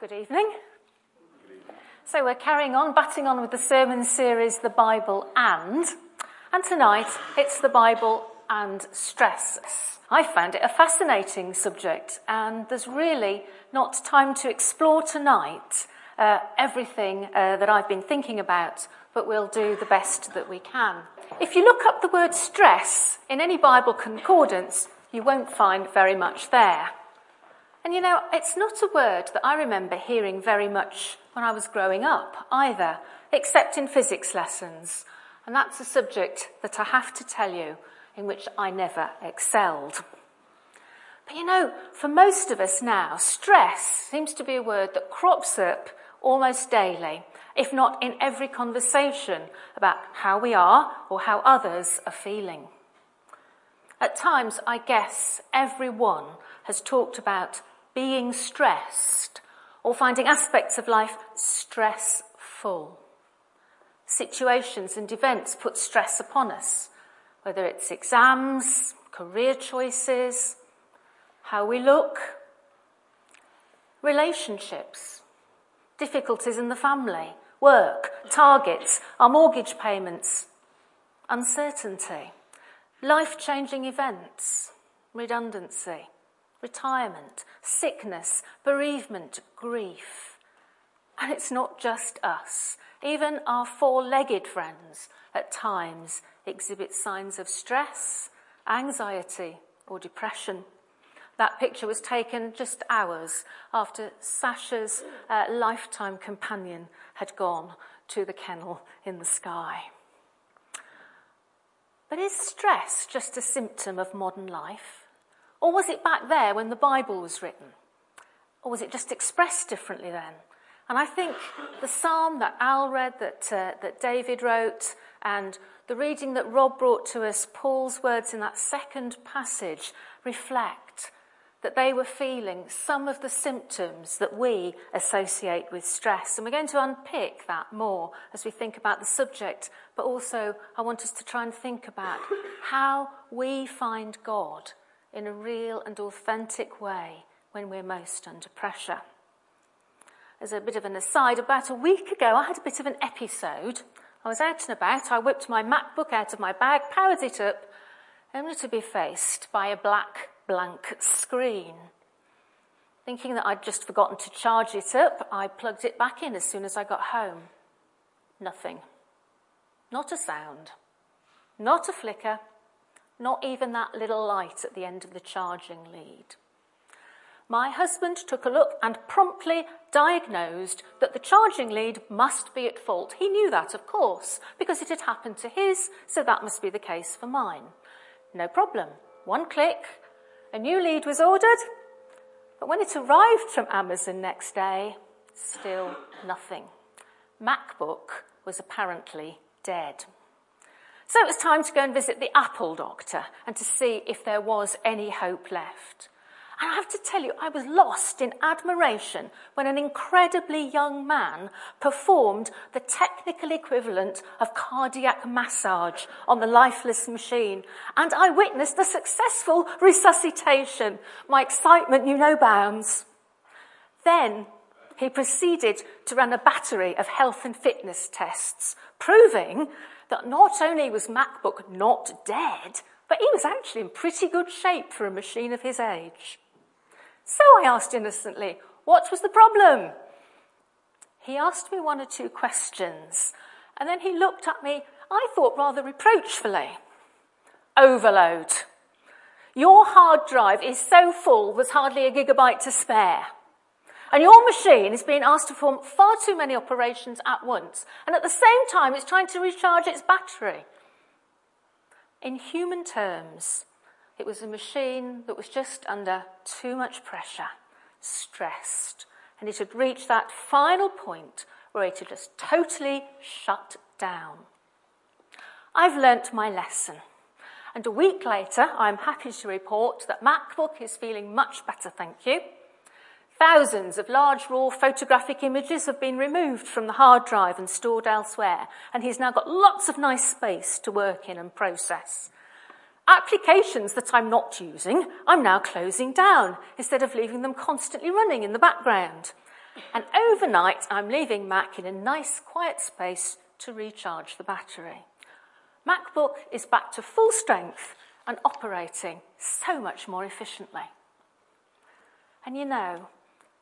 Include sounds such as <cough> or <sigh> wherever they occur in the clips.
Good evening. So we're carrying on, batting on with the sermon series, The Bible and, and tonight it's the Bible and stress. I found it a fascinating subject and there's really not time to explore tonight uh, everything uh, that I've been thinking about, but we'll do the best that we can. If you look up the word stress in any Bible concordance, you won't find very much there. And you know, it's not a word that I remember hearing very much when I was growing up either, except in physics lessons. And that's a subject that I have to tell you in which I never excelled. But you know, for most of us now, stress seems to be a word that crops up almost daily, if not in every conversation about how we are or how others are feeling. At times, I guess everyone has talked about being stressed or finding aspects of life stressful. Situations and events put stress upon us, whether it's exams, career choices, how we look, relationships, difficulties in the family, work, targets, our mortgage payments, uncertainty, life changing events, redundancy retirement, sickness, bereavement, grief. And it's not just us. Even our four legged friends at times exhibit signs of stress, anxiety, or depression. That picture was taken just hours after Sasha's uh, lifetime companion had gone to the kennel in the sky. But is stress just a symptom of modern life? Or was it back there when the Bible was written? Or was it just expressed differently then? And I think the psalm that Al read, that, uh, that David wrote, and the reading that Rob brought to us, Paul's words in that second passage, reflect that they were feeling some of the symptoms that we associate with stress. And we're going to unpick that more as we think about the subject, but also I want us to try and think about how we find God in a real and authentic way when we're most under pressure. As a bit of an aside, about a week ago I had a bit of an episode. I was out and about, I whipped my MacBook out of my bag, powered it up, only to be faced by a black blank screen. Thinking that I'd just forgotten to charge it up, I plugged it back in as soon as I got home. Nothing. Not a sound. Not a flicker. Not even that little light at the end of the charging lead. My husband took a look and promptly diagnosed that the charging lead must be at fault. He knew that, of course, because it had happened to his, so that must be the case for mine. No problem. One click, a new lead was ordered, but when it arrived from Amazon next day, still nothing. MacBook was apparently dead. So it was time to go and visit the apple doctor and to see if there was any hope left. And I have to tell you, I was lost in admiration when an incredibly young man performed the technical equivalent of cardiac massage on the lifeless machine. And I witnessed a successful resuscitation. My excitement knew no bounds. Then he proceeded to run a battery of health and fitness tests, proving that not only was MacBook not dead, but he was actually in pretty good shape for a machine of his age. So I asked innocently, what was the problem? He asked me one or two questions, and then he looked at me, I thought rather reproachfully. Overload. Your hard drive is so full there's hardly a gigabyte to spare. And your machine is being asked to perform far too many operations at once. And at the same time, it's trying to recharge its battery. In human terms, it was a machine that was just under too much pressure, stressed. And it had reached that final point where it had just totally shut down. I've learnt my lesson. And a week later, I'm happy to report that MacBook is feeling much better, thank you. Thousands of large raw photographic images have been removed from the hard drive and stored elsewhere, and he's now got lots of nice space to work in and process. Applications that I'm not using, I'm now closing down instead of leaving them constantly running in the background. And overnight, I'm leaving Mac in a nice, quiet space to recharge the battery. MacBook is back to full strength and operating so much more efficiently. And you know,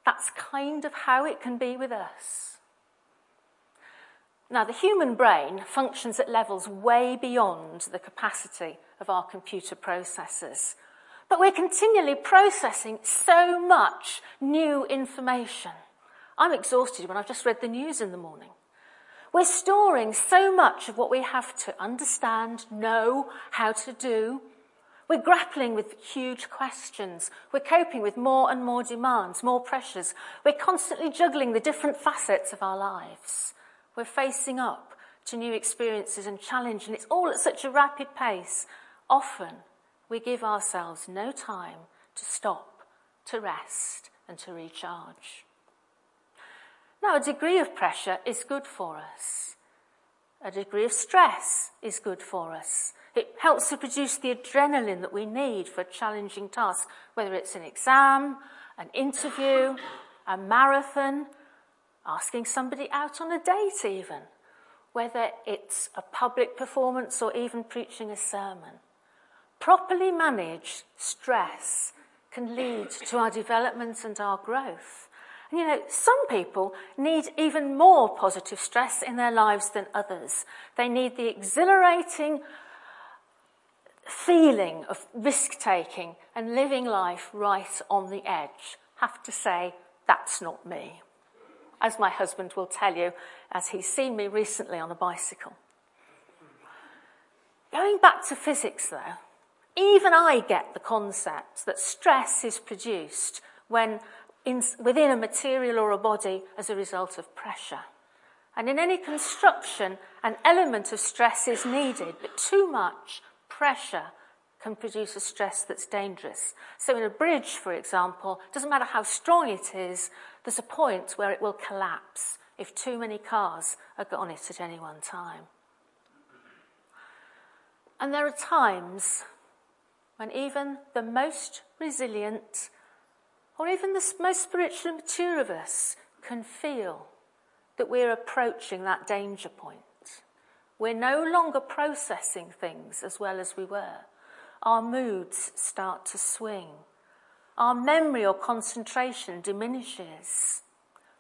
that's kind of how it can be with us. Now, the human brain functions at levels way beyond the capacity of our computer processors. But we're continually processing so much new information. I'm exhausted when I've just read the news in the morning. We're storing so much of what we have to understand, know, how to do. We're grappling with huge questions. We're coping with more and more demands, more pressures. We're constantly juggling the different facets of our lives. We're facing up to new experiences and challenge, and it's all at such a rapid pace. Often, we give ourselves no time to stop, to rest, and to recharge. Now, a degree of pressure is good for us. A degree of stress is good for us. It helps to produce the adrenaline that we need for a challenging task, whether it's an exam, an interview, a marathon, asking somebody out on a date even, whether it's a public performance or even preaching a sermon. Properly managed stress can lead to our development and our growth. You know, some people need even more positive stress in their lives than others. They need the exhilarating feeling of risk taking and living life right on the edge. Have to say, that's not me. As my husband will tell you, as he's seen me recently on a bicycle. Going back to physics though, even I get the concept that stress is produced when in, within a material or a body as a result of pressure. And in any construction, an element of stress is needed, but too much pressure can produce a stress that's dangerous. So in a bridge, for example, doesn't matter how strong it is, there's a point where it will collapse if too many cars are on it at any one time. And there are times when even the most resilient or even the most spiritually mature of us can feel that we're approaching that danger point. We're no longer processing things as well as we were. Our moods start to swing. Our memory or concentration diminishes.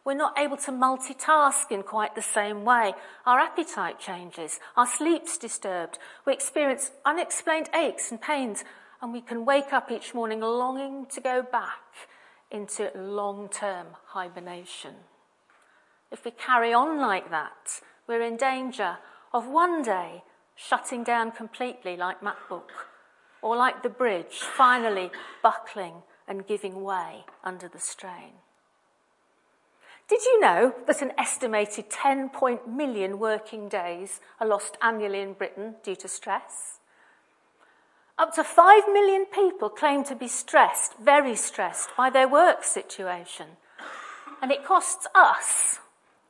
We're not able to multitask in quite the same way. Our appetite changes. Our sleep's disturbed. We experience unexplained aches and pains, and we can wake up each morning longing to go back into long term hibernation. If we carry on like that, we're in danger of one day shutting down completely, like MacBook, or like the bridge, finally buckling and giving way under the strain. Did you know that an estimated 10 million working days are lost annually in Britain due to stress? Up to 5 million people claim to be stressed, very stressed, by their work situation. And it costs us,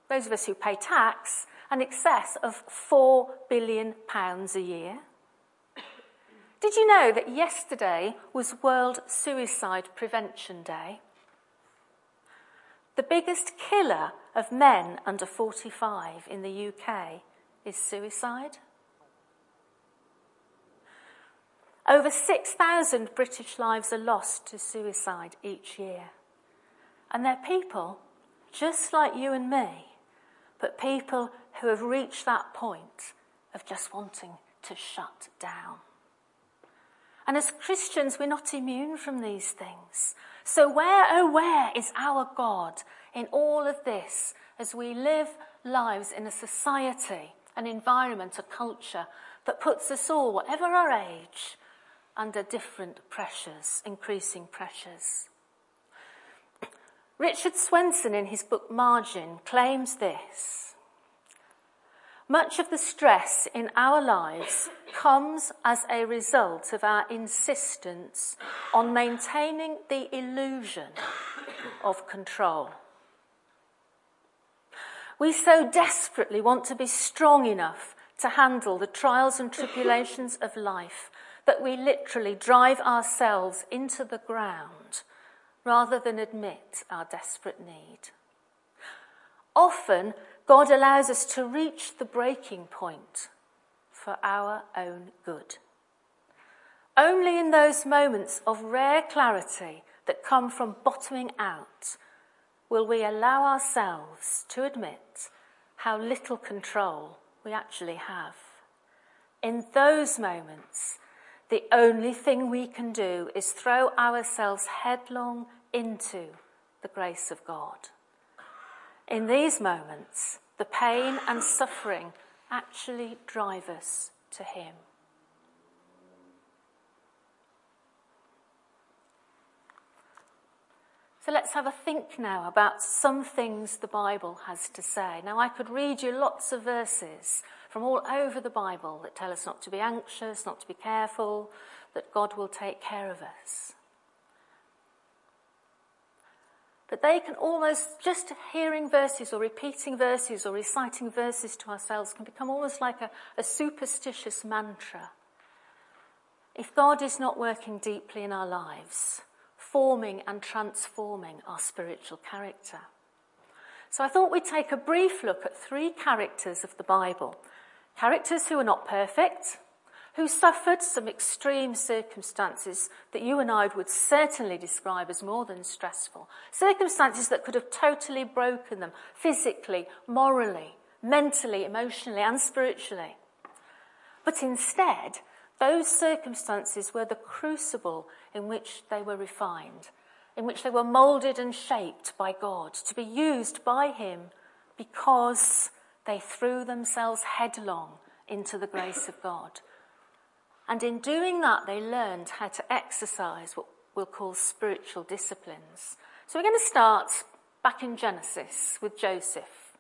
those of us who pay tax, an excess of 4 billion pounds a year. Did you know that yesterday was World Suicide Prevention Day? The biggest killer of men under 45 in the UK is suicide. Over 6,000 British lives are lost to suicide each year. And they're people just like you and me, but people who have reached that point of just wanting to shut down. And as Christians, we're not immune from these things. So, where, oh, where is our God in all of this as we live lives in a society, an environment, a culture that puts us all, whatever our age, under different pressures, increasing pressures. <clears throat> Richard Swenson, in his book Margin, claims this. Much of the stress in our lives comes as a result of our insistence on maintaining the illusion of control. We so desperately want to be strong enough to handle the trials and tribulations of life that we literally drive ourselves into the ground rather than admit our desperate need. often God allows us to reach the breaking point for our own good. Only in those moments of rare clarity that come from bottoming out will we allow ourselves to admit how little control we actually have. In those moments, the only thing we can do is throw ourselves headlong into the grace of God. In these moments, the pain and suffering actually drive us to Him. So let's have a think now about some things the Bible has to say. Now, I could read you lots of verses from all over the Bible that tell us not to be anxious, not to be careful, that God will take care of us. But they can almost, just hearing verses or repeating verses or reciting verses to ourselves can become almost like a, a superstitious mantra. If God is not working deeply in our lives, forming and transforming our spiritual character. So I thought we'd take a brief look at three characters of the Bible. Characters who are not perfect, who suffered some extreme circumstances that you and I would certainly describe as more than stressful. Circumstances that could have totally broken them physically, morally, mentally, emotionally, and spiritually. But instead, those circumstances were the crucible in which they were refined, in which they were moulded and shaped by God to be used by Him because they threw themselves headlong into the grace of God. And in doing that, they learned how to exercise what we'll call spiritual disciplines. So we're going to start back in Genesis with Joseph.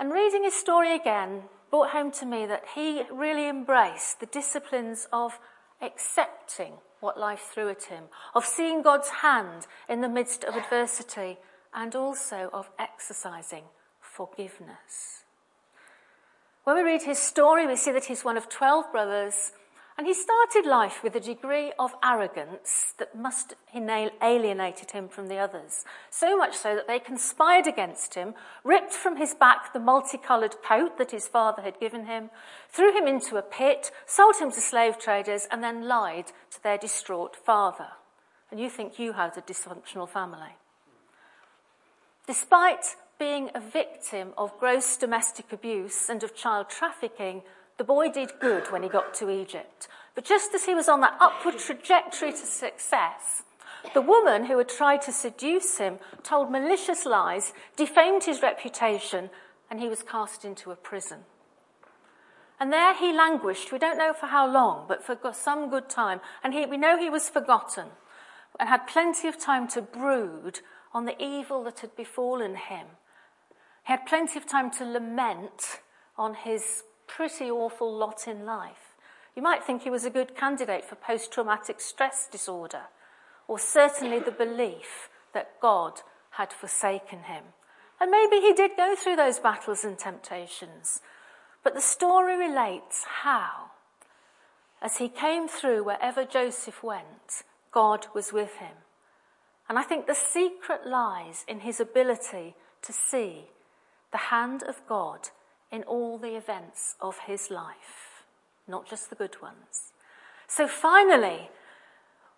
And reading his story again brought home to me that he really embraced the disciplines of accepting what life threw at him, of seeing God's hand in the midst of adversity, and also of exercising forgiveness. When we read his story, we see that he's one of 12 brothers and he started life with a degree of arrogance that must have alienated him from the others. So much so that they conspired against him, ripped from his back the multicoloured coat that his father had given him, threw him into a pit, sold him to slave traders, and then lied to their distraught father. And you think you had a dysfunctional family. Despite being a victim of gross domestic abuse and of child trafficking, the boy did good when he got to Egypt. But just as he was on that upward trajectory to success, the woman who had tried to seduce him told malicious lies, defamed his reputation, and he was cast into a prison. And there he languished, we don't know for how long, but for some good time. And he, we know he was forgotten and had plenty of time to brood on the evil that had befallen him. He had plenty of time to lament on his pretty awful lot in life. You might think he was a good candidate for post traumatic stress disorder, or certainly the belief that God had forsaken him. And maybe he did go through those battles and temptations. But the story relates how, as he came through wherever Joseph went, God was with him. And I think the secret lies in his ability to see the hand of God in all the events of his life, not just the good ones. So finally,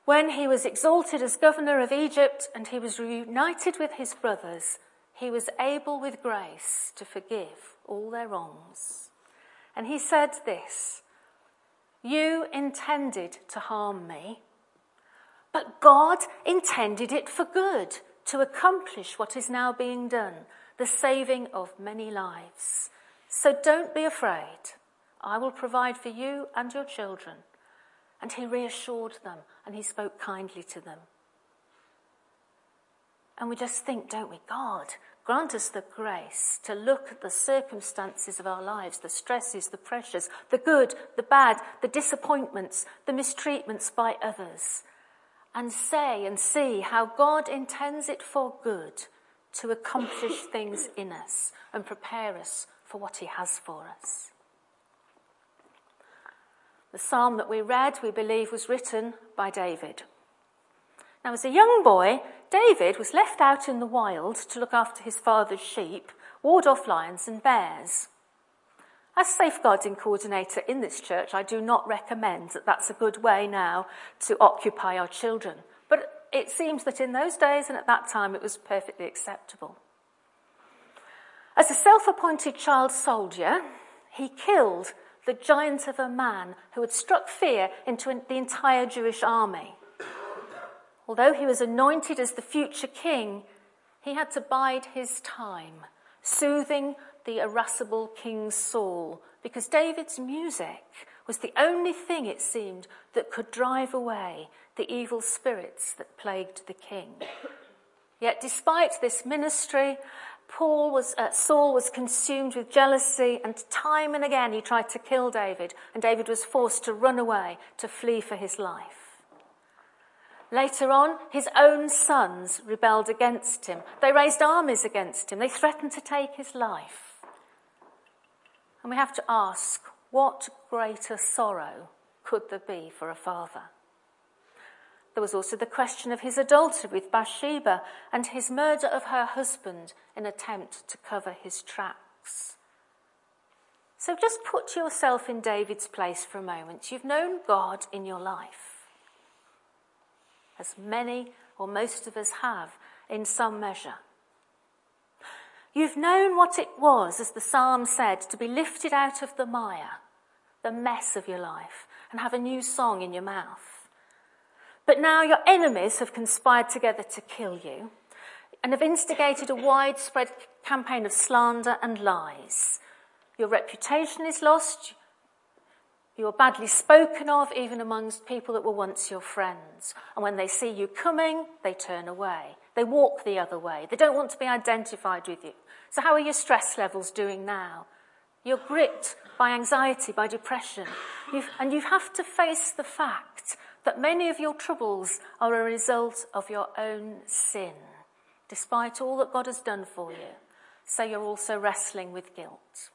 when he was exalted as governor of Egypt and he was reunited with his brothers, he was able with grace to forgive all their wrongs. And he said this, you intended to harm me, but God intended it for good to accomplish what is now being done, the saving of many lives. So don't be afraid. I will provide for you and your children. And he reassured them and he spoke kindly to them. And we just think, don't we? God, grant us the grace to look at the circumstances of our lives, the stresses, the pressures, the good, the bad, the disappointments, the mistreatments by others, and say and see how God intends it for good to accomplish things in us and prepare us for what he has for us. The psalm that we read, we believe, was written by David. Now, as a young boy, David was left out in the wild to look after his father's sheep, ward off lions and bears. As safeguarding coordinator in this church, I do not recommend that that's a good way now to occupy our children. It seems that in those days and at that time it was perfectly acceptable. As a self appointed child soldier, he killed the giant of a man who had struck fear into the entire Jewish army. Although he was anointed as the future king, he had to bide his time, soothing the irascible King Saul, because David's music was the only thing, it seemed, that could drive away the evil spirits that plagued the king. Yet, despite this ministry, Paul was, uh, Saul was consumed with jealousy, and time and again he tried to kill David, and David was forced to run away, to flee for his life. Later on, his own sons rebelled against him. They raised armies against him. They threatened to take his life. And we have to ask, what greater sorrow could there be for a father? There was also the question of his adultery with Bathsheba and his murder of her husband in attempt to cover his tracks. So just put yourself in David's place for a moment. You've known God in your life, as many or most of us have in some measure. You've known what it was, as the psalm said, to be lifted out of the mire, the mess of your life, and have a new song in your mouth. But now your enemies have conspired together to kill you and have instigated a widespread campaign of slander and lies. Your reputation is lost. You are badly spoken of, even amongst people that were once your friends. And when they see you coming, they turn away. They walk the other way. They don't want to be identified with you. So, how are your stress levels doing now? You're gripped by anxiety, by depression. You've, and you have to face the fact that many of your troubles are a result of your own sin, despite all that God has done for you. So you're also wrestling with guilt.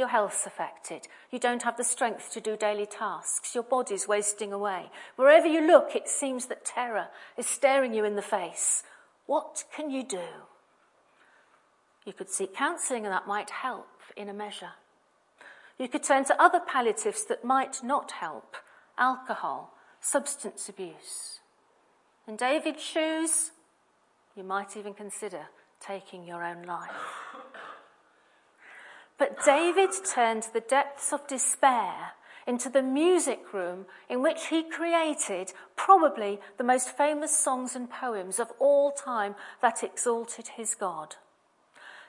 Your health's affected. You don't have the strength to do daily tasks. Your body's wasting away. Wherever you look, it seems that terror is staring you in the face. What can you do? You could seek counselling, and that might help in a measure. You could turn to other palliatives that might not help, alcohol, substance abuse. In David's shoes, you might even consider taking your own life. But David turned the depths of despair into the music room in which he created probably the most famous songs and poems of all time that exalted his God.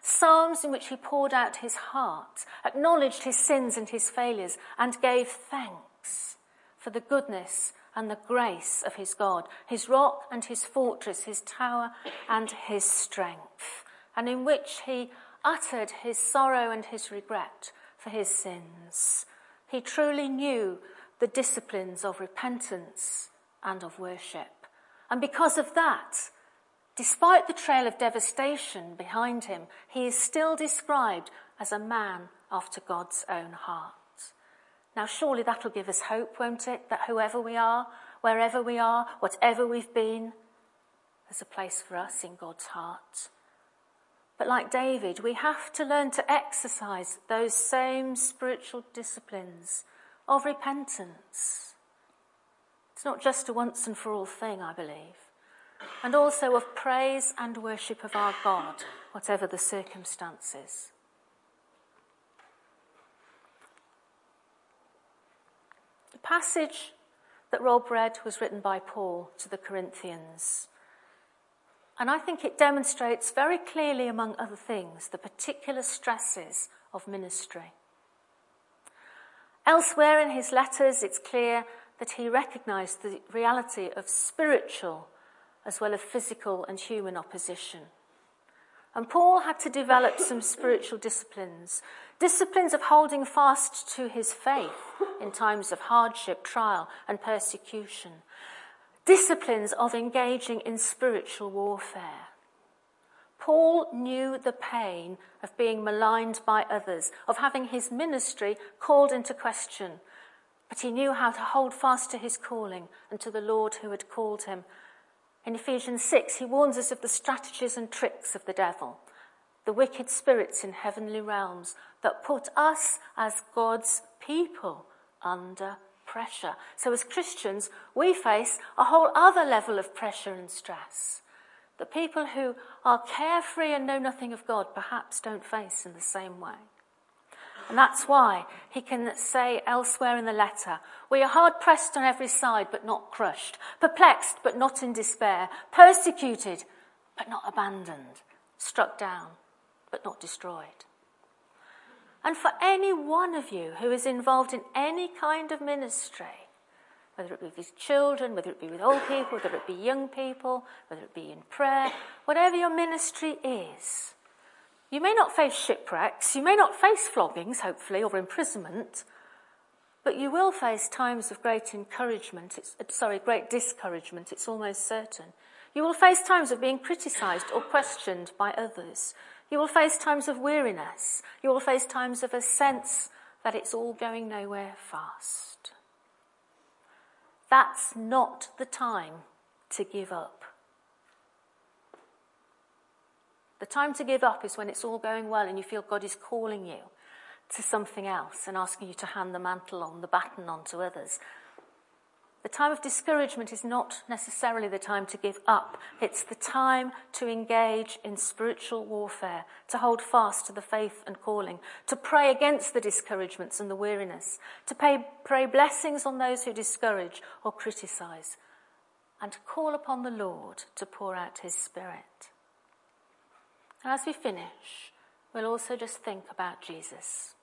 Psalms in which he poured out his heart, acknowledged his sins and his failures, and gave thanks for the goodness and the grace of his God, his rock and his fortress, his tower and his strength, and in which he uttered his sorrow and his regret for his sins. He truly knew the disciplines of repentance and of worship. And because of that, despite the trail of devastation behind him, he is still described as a man after God's own heart. Now, surely that'll give us hope, won't it? That whoever we are, wherever we are, whatever we've been, there's a place for us in God's heart. But like David, we have to learn to exercise those same spiritual disciplines of repentance. It's not just a once and for all thing, I believe. And also of praise and worship of our God, whatever the circumstances. The passage that Rob read was written by Paul to the Corinthians. And I think it demonstrates very clearly, among other things, the particular stresses of ministry. Elsewhere in his letters, it's clear that he recognized the reality of spiritual as well as physical and human opposition. And Paul had to develop some spiritual disciplines disciplines of holding fast to his faith in times of hardship, trial, and persecution, disciplines of engaging in spiritual warfare. Paul knew the pain of being maligned by others, of having his ministry called into question, but he knew how to hold fast to his calling and to the Lord who had called him. In Ephesians 6, he warns us of the strategies and tricks of the devil, the wicked spirits in heavenly realms that put us as God's people under pressure. So, as Christians, we face a whole other level of pressure and stress that people who are carefree and know nothing of God perhaps don't face in the same way. And that's why he can say elsewhere in the letter, we are hard pressed on every side, but not crushed, perplexed, but not in despair, persecuted, but not abandoned, struck down, but not destroyed. And for any one of you who is involved in any kind of ministry, whether it be with children, whether it be with old people, whether it be young people, whether it be in prayer, whatever your ministry is, you may not face shipwrecks, you may not face floggings, hopefully, or imprisonment, but you will face times of great encouragement, it's, uh, sorry, great discouragement, it's almost certain. You will face times of being criticised or questioned by others. You will face times of weariness. You will face times of a sense that it's all going nowhere fast. That's not the time to give up. The time to give up is when it's all going well and you feel God is calling you to something else and asking you to hand the mantle on, the baton on to others. The time of discouragement is not necessarily the time to give up. It's the time to engage in spiritual warfare, to hold fast to the faith and calling, to pray against the discouragements and the weariness, to pay, pray blessings on those who discourage or criticize, and to call upon the Lord to pour out his Spirit. And as we finish, we'll also just think about Jesus,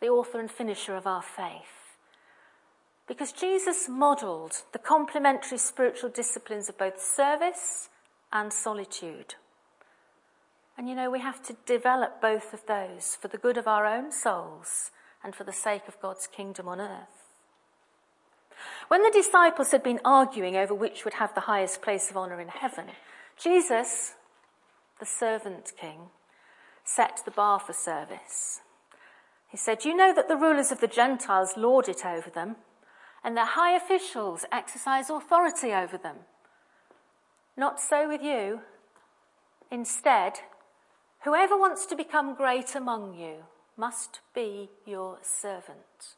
the author and finisher of our faith because Jesus modelled the complementary spiritual disciplines of both service and solitude. And you know, we have to develop both of those for the good of our own souls and for the sake of God's kingdom on earth. When the disciples had been arguing over which would have the highest place of honour in heaven, Jesus, the servant king, set the bar for service. He said, You know that the rulers of the Gentiles lord it over them and their high officials exercise authority over them. Not so with you. Instead, whoever wants to become great among you must be your servant.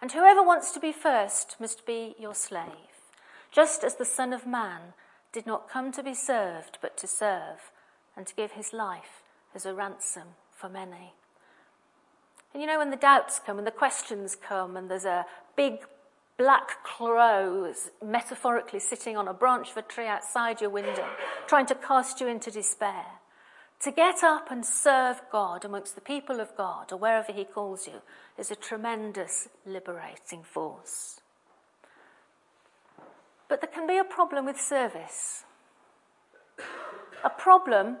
And whoever wants to be first must be your slave, just as the Son of Man did not come to be served, but to serve, and to give his life as a ransom for many. And you know, when the doubts come and the questions come, and there's a big black crows metaphorically sitting on a branch of a tree outside your window, trying to cast you into despair. To get up and serve God amongst the people of God or wherever He calls you is a tremendous liberating force. But there can be a problem with service. A problem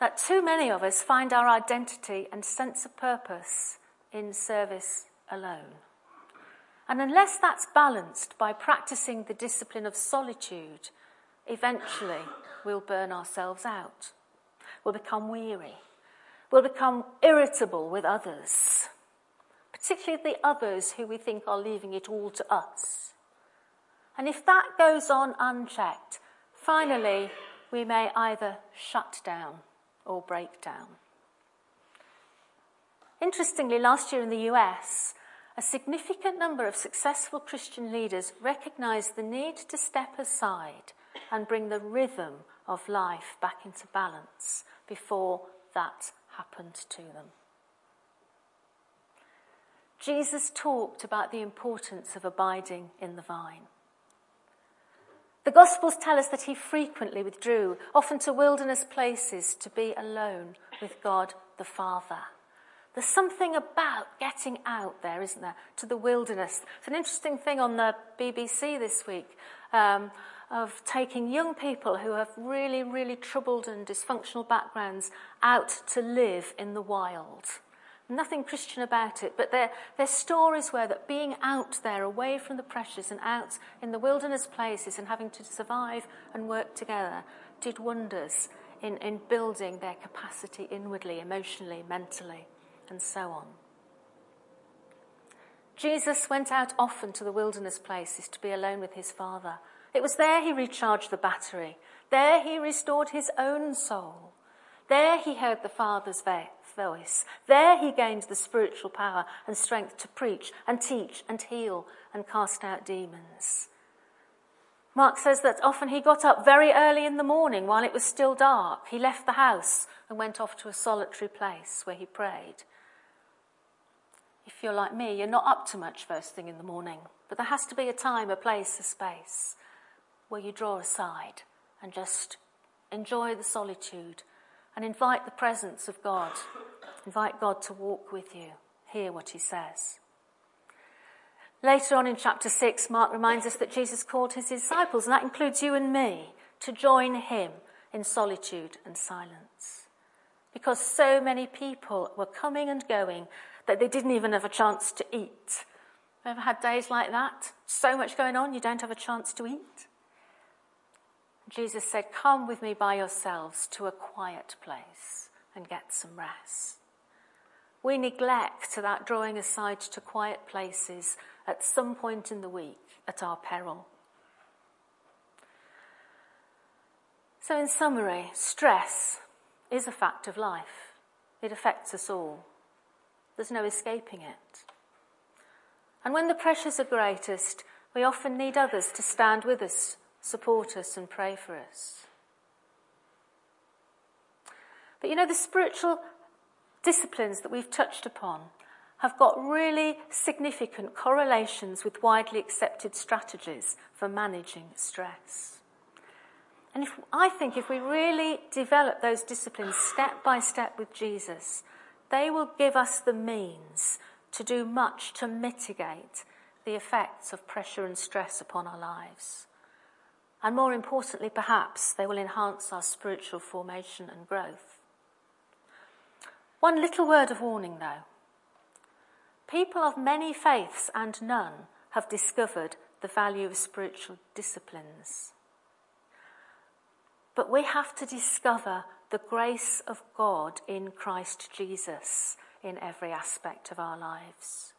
that too many of us find our identity and sense of purpose in service alone. And unless that's balanced by practicing the discipline of solitude, eventually we'll burn ourselves out. We'll become weary. We'll become irritable with others, particularly the others who we think are leaving it all to us. And if that goes on unchecked, finally we may either shut down or break down. Interestingly, last year in the US, a significant number of successful Christian leaders recognized the need to step aside and bring the rhythm of life back into balance before that happened to them. Jesus talked about the importance of abiding in the vine. The Gospels tell us that he frequently withdrew, often to wilderness places, to be alone with God the Father. There's something about getting out there, isn't there, to the wilderness. It's an interesting thing on the BBC this week um, of taking young people who have really, really troubled and dysfunctional backgrounds out to live in the wild. Nothing Christian about it, but their, their stories were that being out there, away from the pressures and out in the wilderness places and having to survive and work together, did wonders in, in building their capacity inwardly, emotionally, mentally and so on. Jesus went out often to the wilderness places to be alone with his Father. It was there he recharged the battery. There he restored his own soul. There he heard the Father's voice. There he gained the spiritual power and strength to preach and teach and heal and cast out demons. Mark says that often he got up very early in the morning while it was still dark. He left the house and went off to a solitary place where he prayed. If you're like me, you're not up to much first thing in the morning, but there has to be a time, a place, a space where you draw aside and just enjoy the solitude and invite the presence of God. Invite God to walk with you, hear what he says. Later on in chapter 6, Mark reminds us that Jesus called his disciples, and that includes you and me, to join him in solitude and silence. Because so many people were coming and going that they didn't even have a chance to eat. Ever had days like that? So much going on, you don't have a chance to eat? Jesus said, Come with me by yourselves to a quiet place and get some rest. We neglect that drawing aside to quiet places at some point in the week at our peril. So, in summary, stress is a fact of life. It affects us all. There's no escaping it. And when the pressures are greatest, we often need others to stand with us support us and pray for us. But you know, the spiritual disciplines that we've touched upon have got really significant correlations with widely accepted strategies for managing stress. And if, I think if we really develop those disciplines step by step with Jesus, they will give us the means to do much to mitigate the effects of pressure and stress upon our lives. And more importantly, perhaps, they will enhance our spiritual formation and growth. One little word of warning, though. People of many faiths and none have discovered the value of spiritual disciplines. But we have to discover the grace of God in Christ Jesus in every aspect of our lives.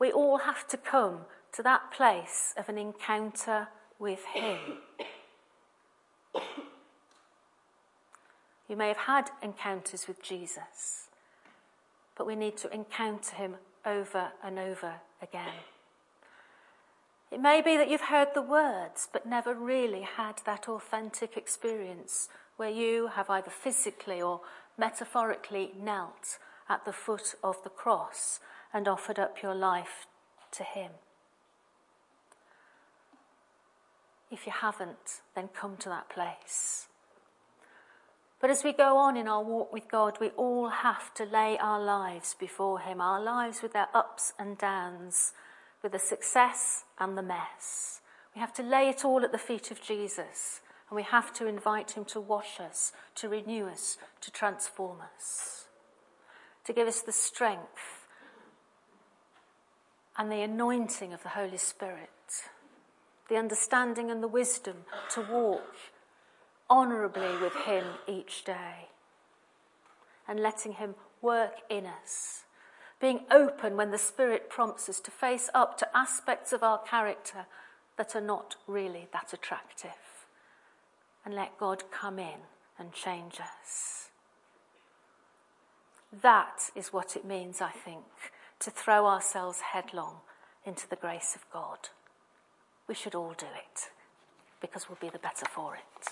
We all have to come to that place of an encounter with Him. You may have had encounters with Jesus, but we need to encounter Him over and over again. It may be that you've heard the words, but never really had that authentic experience where you have either physically or metaphorically knelt at the foot of the cross and offered up your life to Him. If you haven't, then come to that place. But as we go on in our walk with God, we all have to lay our lives before Him, our lives with their ups and downs, with the success and the mess. We have to lay it all at the feet of Jesus, and we have to invite Him to wash us, to renew us, to transform us, to give us the strength and the anointing of the Holy Spirit the understanding and the wisdom to walk honourably with Him each day and letting Him work in us. Being open when the Spirit prompts us to face up to aspects of our character that are not really that attractive. And let God come in and change us. That is what it means, I think, to throw ourselves headlong into the grace of God we should all do it because we'll be the better for it.